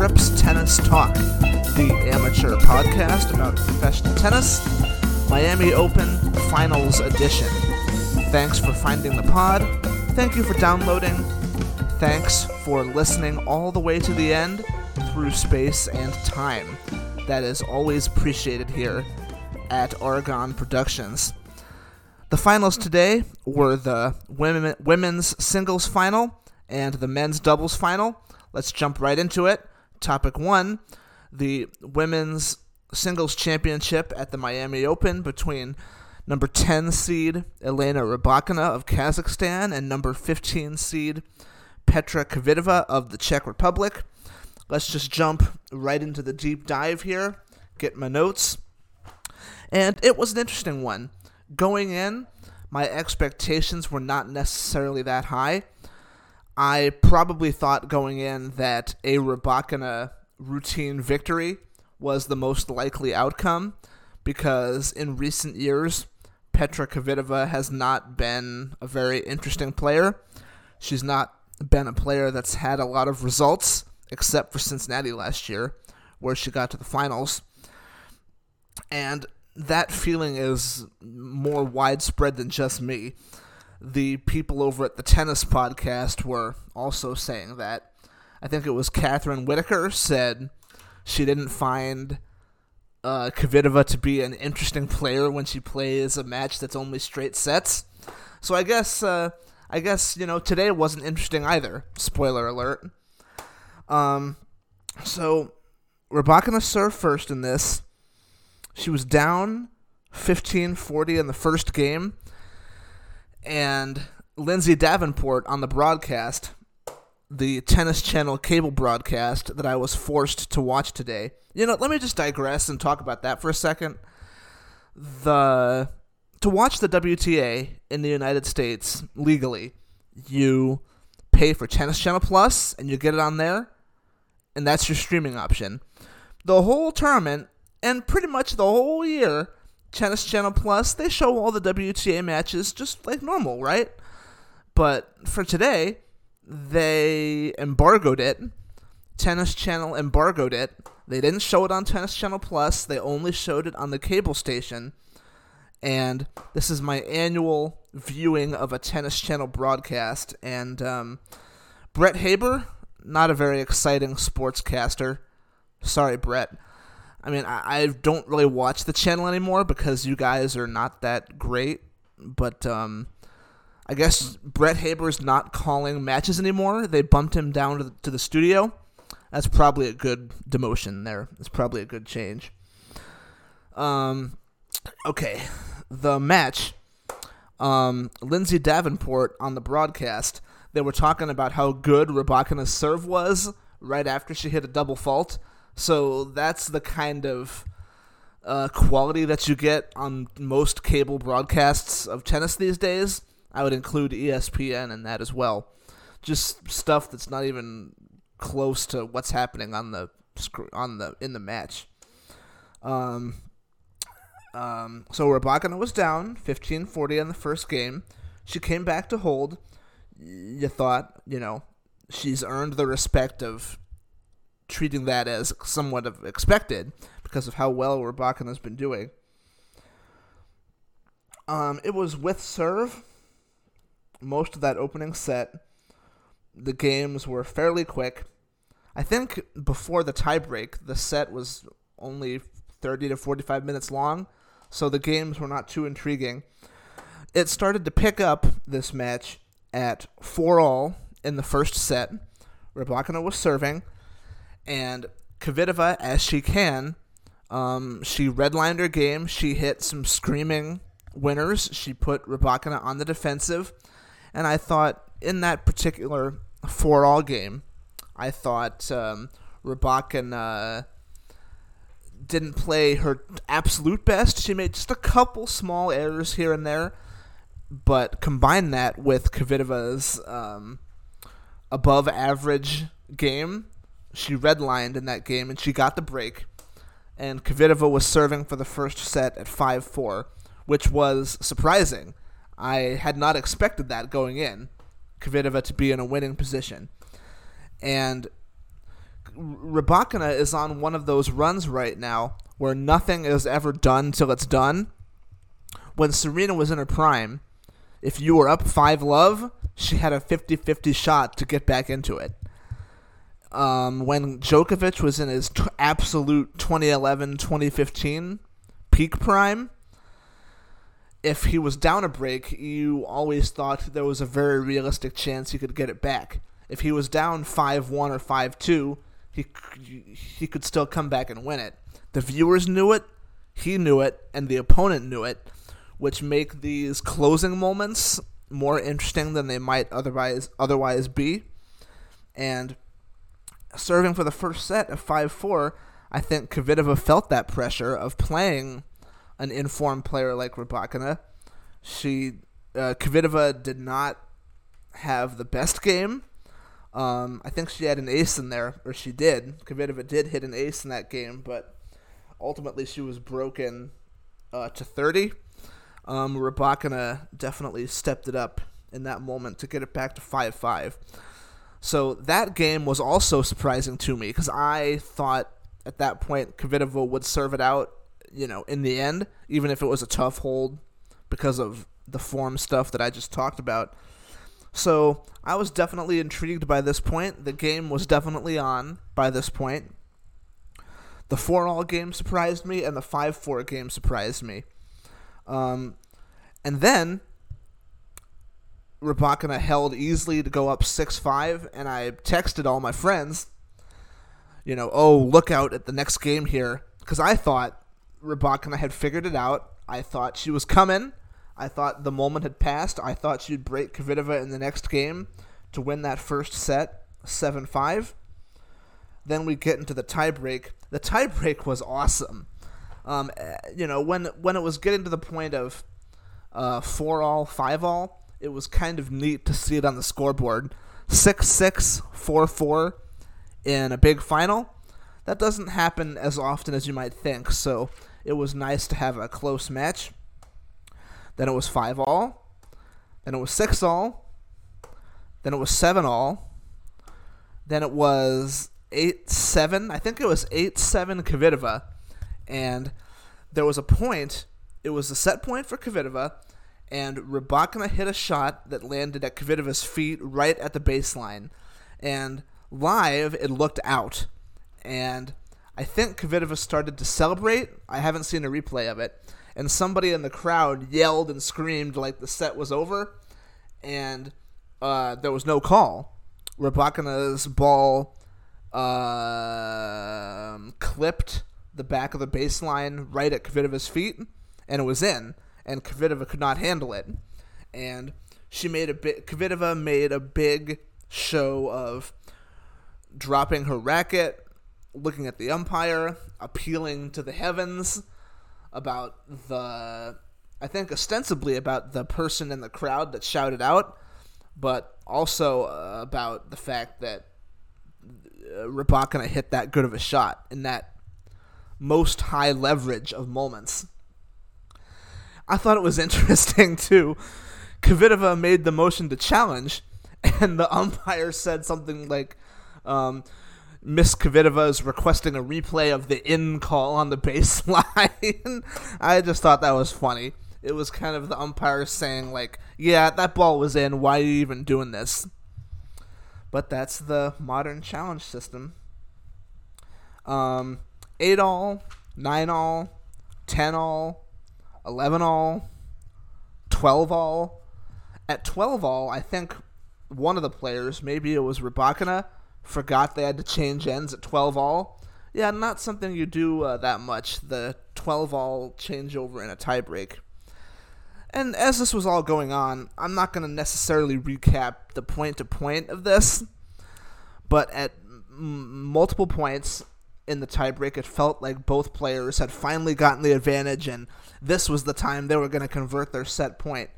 Trips Tennis Talk, the amateur podcast about professional tennis, Miami Open Finals Edition. Thanks for finding the pod. Thank you for downloading. Thanks for listening all the way to the end through space and time. That is always appreciated here at Oregon Productions. The finals today were the women, women's singles final and the men's doubles final. Let's jump right into it. Topic one the women's singles championship at the Miami Open between number 10 seed Elena Rybakina of Kazakhstan and number 15 seed Petra Kvitova of the Czech Republic. Let's just jump right into the deep dive here, get my notes. And it was an interesting one. Going in, my expectations were not necessarily that high. I probably thought going in that a Rybakina routine victory was the most likely outcome because in recent years, Petra Kvitova has not been a very interesting player. She's not been a player that's had a lot of results, except for Cincinnati last year, where she got to the finals. And that feeling is more widespread than just me. The people over at the tennis podcast were also saying that. I think it was Catherine Whitaker said she didn't find uh, Kvitova to be an interesting player when she plays a match that's only straight sets. So I guess uh, I guess you know today wasn't interesting either. Spoiler alert. Um, so Rybakina served first in this. She was down 15-40 in the first game, and Lindsay Davenport on the broadcast, the Tennis Channel cable broadcast that I was forced to watch today. You know, let me just digress and talk about that for a second. The to watch the WTA in the United States legally, you pay for Tennis Channel Plus and you get it on there, and that's your streaming option. The whole tournament and pretty much the whole year, Tennis Channel Plus, they show all the WTA matches just like normal, right? But for today, they embargoed it. Tennis Channel embargoed it. They didn't show it on Tennis Channel Plus. They only showed it on the cable station. And this is my annual viewing of a Tennis Channel broadcast. And um, Brett Haber, not a very exciting sportscaster. Sorry, Brett. I mean, I, I don't really watch the channel anymore because you guys are not that great. But um, I guess Brett Haber's not calling matches anymore. They bumped him down to the, to the studio. That's probably a good demotion there. It's probably a good change. Um, okay, the match. Um, Lindsay Davenport on the broadcast. They were talking about how good Rybakina's serve was right after she hit a double fault. So that's the kind of uh, quality that you get on most cable broadcasts of tennis these days. I would include ESPN in that as well. Just stuff that's not even close to what's happening on the on the in the match. Um, um, so Rybakina was down 15-40 in the first game. She came back to hold. You thought, you know, she's earned the respect of treating that as somewhat of expected because of how well Rybakina has been doing. Um, it was with serve most of that opening set. The games were fairly quick. I think before the tiebreak, the set was only 30 to 45 minutes long, so the games were not too intriguing. It started to pick up this match at 4 all in the first set. Rybakina was serving and Kvitova, as she can, um, she redlined her game. She hit some screaming winners. She put Rybakina on the defensive, and I thought in that particular four-all game, I thought um, didn't play her absolute best. She made just a couple small errors here and there, but combine that with Kvitova's um, above average game, she redlined in that game and she got the break. And Kvitova was serving for the first set at 5 4, which was surprising. I had not expected that going in, Kvitova to be in a winning position. And Rybakina is on one of those runs right now where nothing is ever done till it's done. When Serena was in her prime, if you were up 5 love, she had a 50-50 shot to get back into it. Um, when Djokovic was in his t- absolute 2011-2015 peak prime, if he was down a break, you always thought there was a very realistic chance he could get it back. If he was down 5-1 or 5-2, he he could still come back and win it. The viewers knew it, he knew it, and the opponent knew it, which make these closing moments more interesting than they might otherwise otherwise be. And serving for the first set of 5-4, I think Kvitova felt that pressure of playing an informed player like Rybakina. She uh, Kvitova did not have the best game. Um, I think she had an ace in there, or she did. Kvitova did hit an ace in that game, but ultimately she was broken uh, to 30. Um, definitely stepped it up in that moment to get it back to 5-5. So that game was also surprising to me because I thought at that point Kvitova would serve it out, you know, in the end, even if it was a tough hold because of the form stuff that I just talked about. So I was definitely intrigued by this point. The game was definitely on by this point. The 4 all game surprised me, and the 5 4 game surprised me. Um, and then Rybakina held easily to go up 6-5, and I texted all my friends, you know, oh, look out at the next game here, because I thought Rybakina had figured it out. I thought she was coming. I thought the moment had passed. I thought she'd break Kvitova in the next game to win that first set, 7-5. Then we get into the tiebreak. The tiebreak was awesome. Um, eh, you know, when when it was getting to the point of uh, four all, five all, it was kind of neat to see it on the scoreboard. 6 6, 4 4 in a big final. That doesn't happen as often as you might think, so it was nice to have a close match. Then it was 5 all. Then it was 6 all. Then it was 7 all. Then it was 8 7. I think it was 8 7 Kvitova. And there was a point, it was a set point for Kvitova and Rybakina hit a shot that landed at Kvitova's feet right at the baseline. And live, it looked out. And I think Kvitova started to celebrate. I haven't seen a replay of it. And somebody in the crowd yelled and screamed like the set was over. And uh, there was no call. Rybakina's ball uh, clipped the back of the baseline right at Kvitova's feet, and it was in and Kvitova could not handle it. And she made a bit. Kvitova made a big show of dropping her racket, looking at the umpire, appealing to the heavens about the. I think ostensibly about the person in the crowd that shouted out, but also uh, about the fact that uh, hit that good of a shot in that most high leverage of moments. I thought it was interesting too. Kvitova made the motion to challenge, and the umpire said something like, um, Miss Kvitova is requesting a replay of the in call on the baseline. I just thought that was funny. It was kind of the umpire saying, like, yeah, that ball was in. Why are you even doing this? But that's the modern challenge system. Um, 8 all, 9 all, 10 all, 11 all, 12 all. At 12 all, I think one of the players, maybe it was Rybakina, forgot they had to change ends at 12 all. Yeah, not something you do uh, that much, the 12 all changeover in a tiebreak. And as this was all going on, I'm not going to necessarily recap the point to point of this, but at m- multiple points, in the tiebreak, it felt like both players had finally gotten the advantage, and this was the time they were going to convert their set point.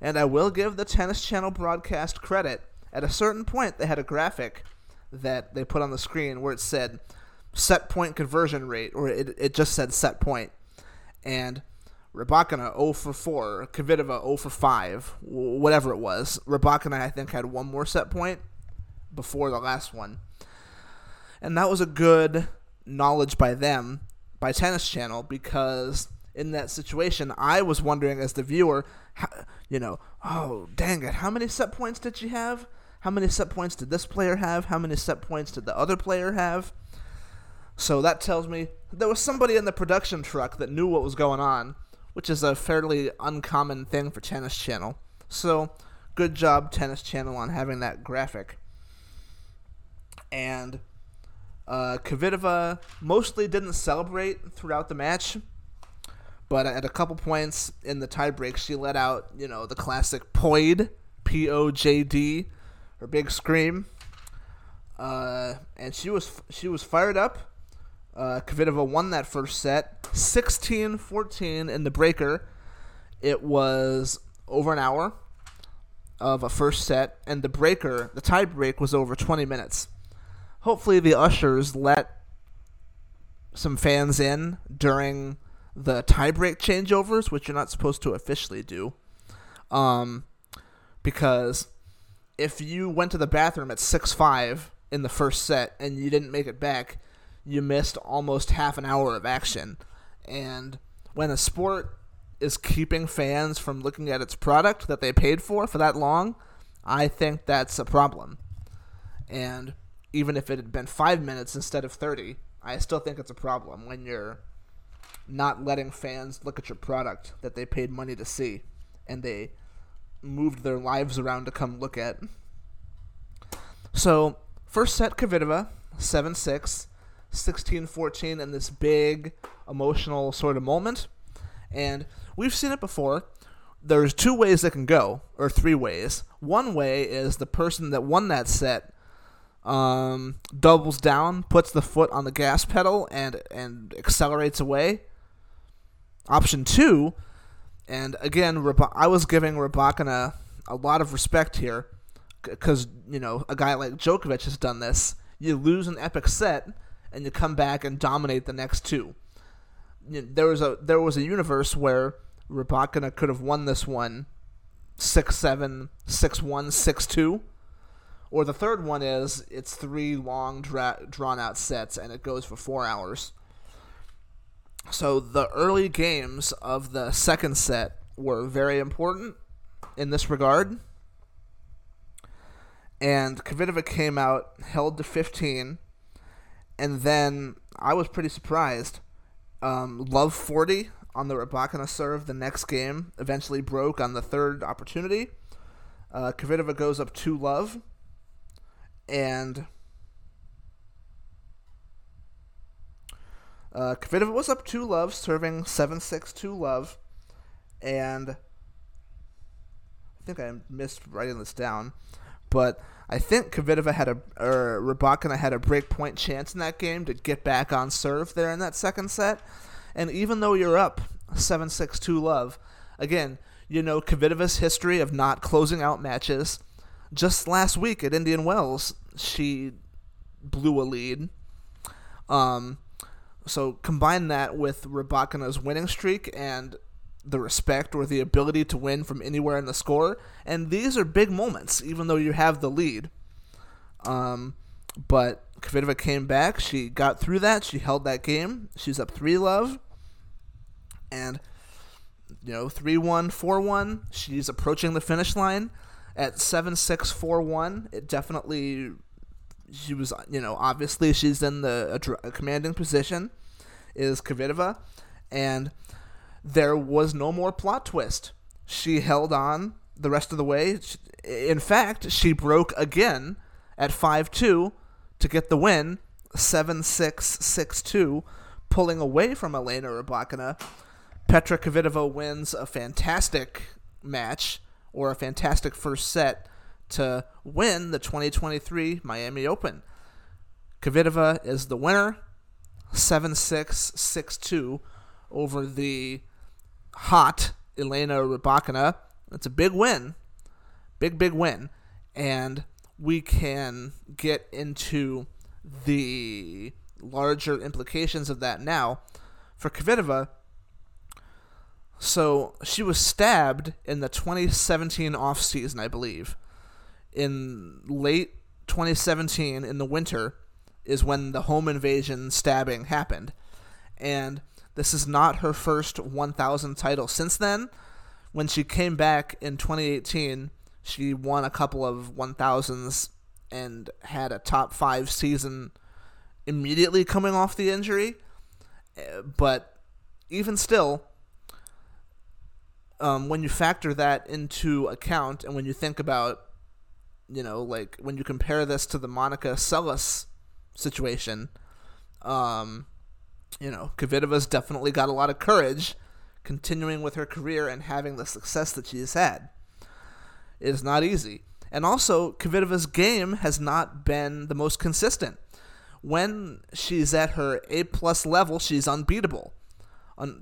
And I will give the Tennis Channel broadcast credit. At a certain point, they had a graphic that they put on the screen where it said set point conversion rate, or it, it just said set point. And Rybakina 0 for 4, Kvitova 0 for 5, whatever it was. Rybakina, I think, had one more set point, before the last one. And that was a good knowledge by them, by Tennis Channel, because in that situation, I was wondering as the viewer, how, you know, oh, dang it, how many set points did she have? How many set points did this player have? How many set points did the other player have? So that tells me there was somebody in the production truck that knew what was going on, which is a fairly uncommon thing for Tennis Channel. So, good job, Tennis Channel, on having that graphic. And uh, Kvitova mostly didn't celebrate throughout the match, but at a couple points in the tiebreak, she let out, you know, the classic Pojd, P O J D, her big scream. Uh, and she was she was fired up. Uh, Kvitova won that first set, 16-14 in the breaker. It was over an hour of a first set, and the breaker, the tie break, was over 20 minutes hopefully the ushers let some fans in during the tiebreak changeovers, which you're not supposed to officially do. Um, because if you went to the bathroom at six five in the first set and you didn't make it back, you missed almost half an hour of action. And when a sport is keeping fans from looking at its product that they paid for for that long, I think that's a problem. And even if it had been five minutes instead of 30, I still think it's a problem when you're not letting fans look at your product that they paid money to see and they moved their lives around to come look at. So, first set Kvitova, 7 6, 16 14, in this big emotional sort of moment. And we've seen it before. There's two ways that can go, or three ways. One way is the person that won that set um, doubles down, puts the foot on the gas pedal, and and accelerates away. Option two, and again, I was giving Rybakina a lot of respect here, because you know a guy like Djokovic has done this. You lose an epic set, and you come back and dominate the next two. There was a there was a universe where Rybakina could have won this one, six seven, six one, six two or the third one is it's three long dra- drawn out sets and it goes for four hours. So the early games of the second set were very important in this regard. And Kvitova came out, held to 15, and then I was pretty surprised. Um, Love 40 on the Rybakina serve the next game eventually broke on the third opportunity. Uh, Kvitova goes up 2 love and uh, Kvitova was up two love, serving seven six two love, and I think I missed writing this down, but I think Kvitova had a or Rybakina had a break point chance in that game to get back on serve there in that second set, and even though you're up seven six two love, again you know Kvitova's history of not closing out matches just last week at Indian Wells, she blew a lead. Um, so combine that with Rybakina's winning streak and the respect or the ability to win from anywhere in the score, and these are big moments, even though you have the lead. Um, but Kvitova came back. She got through that. She held that game. She's up three love, and you know three one four one. She's approaching the finish line at seven six four one. It definitely she was you know obviously she's in the a, a commanding position is Kvitova, and there was no more plot twist. She held on the rest of the way. In fact, she broke again at five two to get the win, seven six six two, pulling away from Elena Rybakina. Petra Kvitova wins a fantastic match or a fantastic first set to win the 2023 Miami Open. Kvitova is the winner, 7 6 6 2 over the hot Elena Rybakina. It's a big win. Big, big win. And we can get into the larger implications of that now. For Kvitova, so she was stabbed in the 2017 off season, I believe, in late 2017 in the winter is when the home invasion stabbing happened. And this is not her first 1000 title. Since then, when she came back in 2018, she won a couple of 1000s and had a top 5 season immediately coming off the injury. Uh, but even still, um, when you factor that into account and when you think about, you know, like when you compare this to the Monica Seles situation, um, you know, Kvitova's definitely got a lot of courage continuing with her career and having the success that she has had. It is not easy. And also, Kvitova's game has not been the most consistent. When she's at her A plus level, she's unbeatable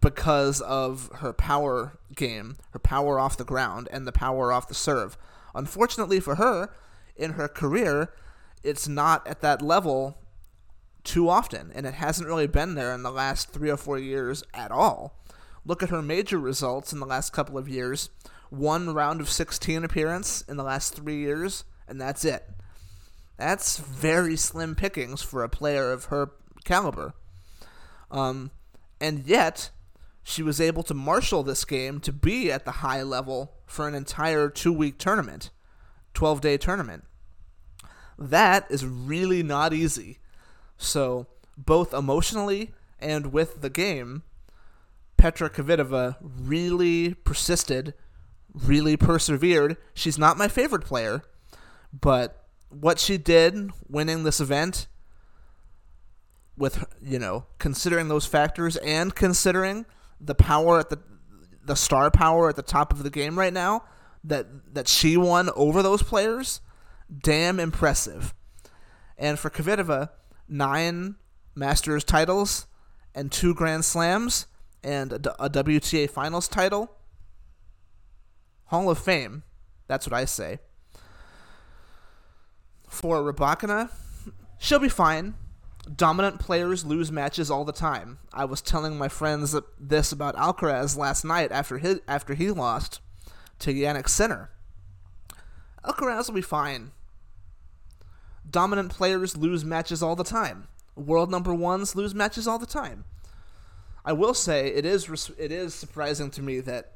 because of her power game, her power off the ground, and the power off the serve. Unfortunately for her, in her career, it's not at that level too often, and it hasn't really been there in the last three or four years at all. Look at her major results in the last couple of years one round of 16 appearance in the last three years, and that's it. That's very slim pickings for a player of her caliber. Um, and yet, she was able to marshal this game to be at the high level for an entire two week tournament, 12 day tournament. That is really not easy. So, both emotionally and with the game, Petra Kvitova really persisted, really persevered. She's not my favorite player, but what she did winning this event with you know considering those factors and considering the power at the the star power at the top of the game right now that that she won over those players damn impressive and for Kvitova nine Masters titles and two Grand Slams and a, a WTA Finals title. Hall of Fame. That's what I say. For Rybakina, she'll be fine. Dominant players lose matches all the time. I was telling my friends this about Alcaraz last night after he, after he lost to Jannik Sinner. Alcaraz will be fine dominant players lose matches all the time. World number ones lose matches all the time. I will say it is it is surprising to me that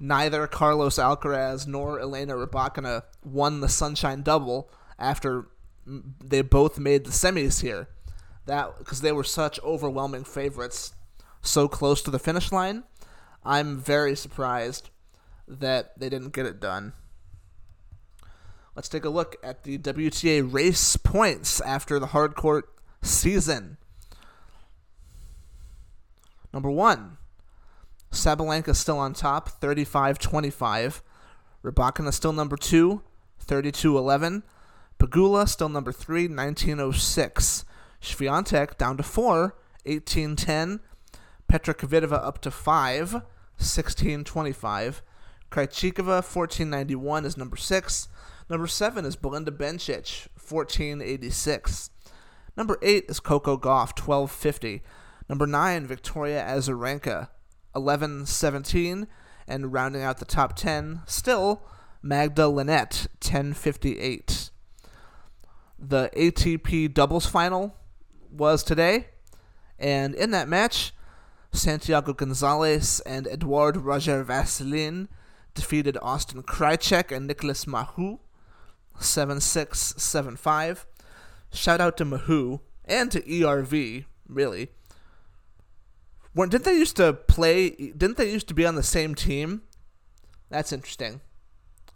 neither Carlos Alcaraz nor Elena Rybakina won the Sunshine Double after they both made the semis here. That because they were such overwhelming favorites, so close to the finish line. I'm very surprised that they didn't get it done. Let's take a look at the WTA race points after the hardcourt season. Number one, Sabalenka still on top, 35 25. Rybakina still number two, 32 11. Pegula still number three, 1906. Swiatek down to four, 18 10. Petra Kvitova up to five, 16 25. Krejcikova, 1491 is number six. Number seven is Belinda Bencic, 1486. Number eight is Coco Gauff, 1250. Number nine, Victoria Azarenka, 1117. And rounding out the top 10, still Magda Linette, 1058. The ATP doubles final was today, and in that match, Santiago Gonzalez and Edouard Roger Vasselin defeated Austin Krajicek and Nicolas Mahut 7675. Shout out to Mahut and to ERV, really. When, didn't they used to play? Didn't they used to be on the same team? That's interesting.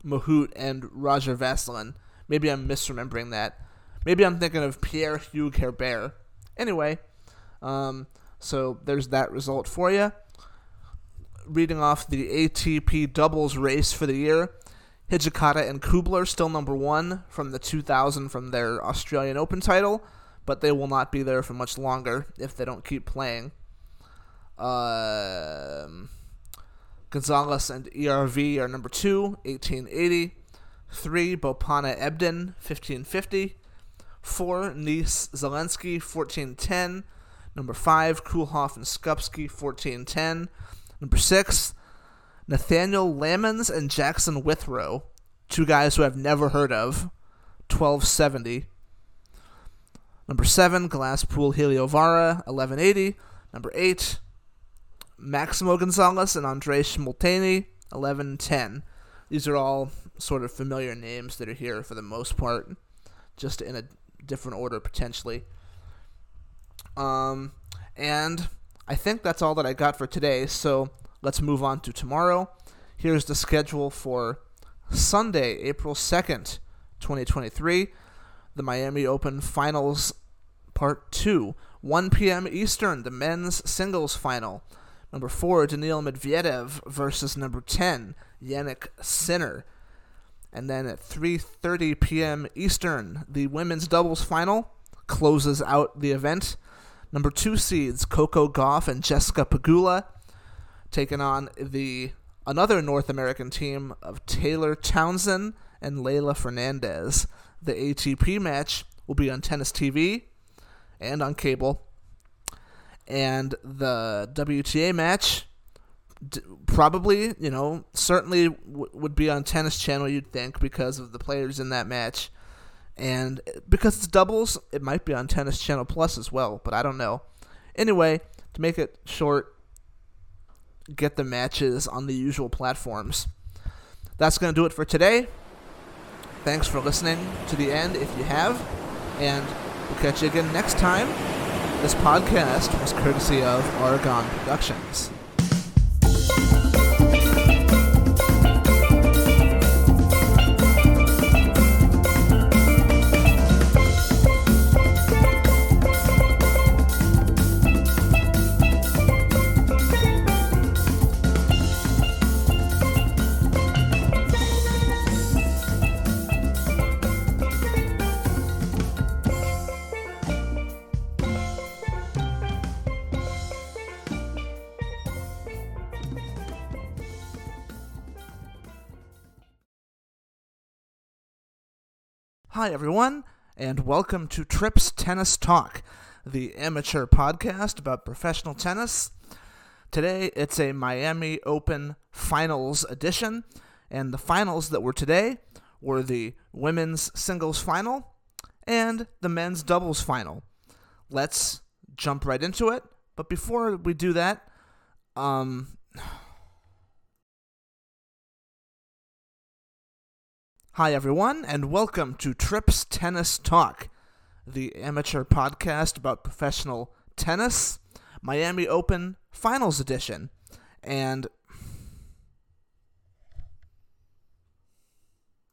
Mahut and Roger Vasselin. Maybe I'm misremembering that. Maybe I'm thinking of Pierre Hugues Herbert. Anyway, um, so there's that result for you. Reading off the ATP doubles race for the year. Hijikata and Kubler still number one from the 2000 from their Australian Open title, but they will not be there for much longer if they don't keep playing. Um, Gonzalez and ERV are number two, 1880. Three, Bopanna Ebden, 1550. Four, Nys Zielinski, 1410. Number five, Koolhof and Skupski, 1410. Number six, Nathaniel Lammons and Jackson Withrow, two guys who I've never heard of, 1270. Number 7, Glasspool Heliovaara, 1180. Number 8, Maximo Gonzalez and Andres Molteni, 1110. These are all sort of familiar names that are here for the most part, just in a different order potentially. Um, and I think that's all that I got for today, so let's move on to tomorrow. Here's the schedule for Sunday, April 2nd, 2023, the Miami Open Finals Part 2, 1 p.m. Eastern, the men's singles final. Number 4, Daniil Medvedev versus number 10, Jannik Sinner. And then at 3:30 p.m. Eastern, the women's doubles final closes out the event. Number 2 seeds Coco Gauff and Jessica Pegula taking on the another North American team of Taylor Townsend and Leylah Fernandez. The ATP match will be on Tennis TV and on cable. And the WTA match d- probably, you know, certainly w- would be on Tennis Channel, you'd think, because of the players in that match. And because it's doubles, it might be on Tennis Channel Plus as well, but I don't know. Anyway, to make it short, get the matches on the usual platforms. That's going to do it for today. Thanks for listening to the end if you have, and we'll catch you again next time. This podcast was courtesy of Oregon Productions. Hi, everyone, and welcome to Trips Tennis Talk, the amateur podcast about professional tennis. Today, it's a Miami Open Finals edition, and the finals that were today were the women's singles final and the men's doubles final. Let's jump right into it, but before we do that, um, Hi, everyone, and welcome to Trips Tennis Talk, the amateur podcast about professional tennis, Miami Open Finals Edition. And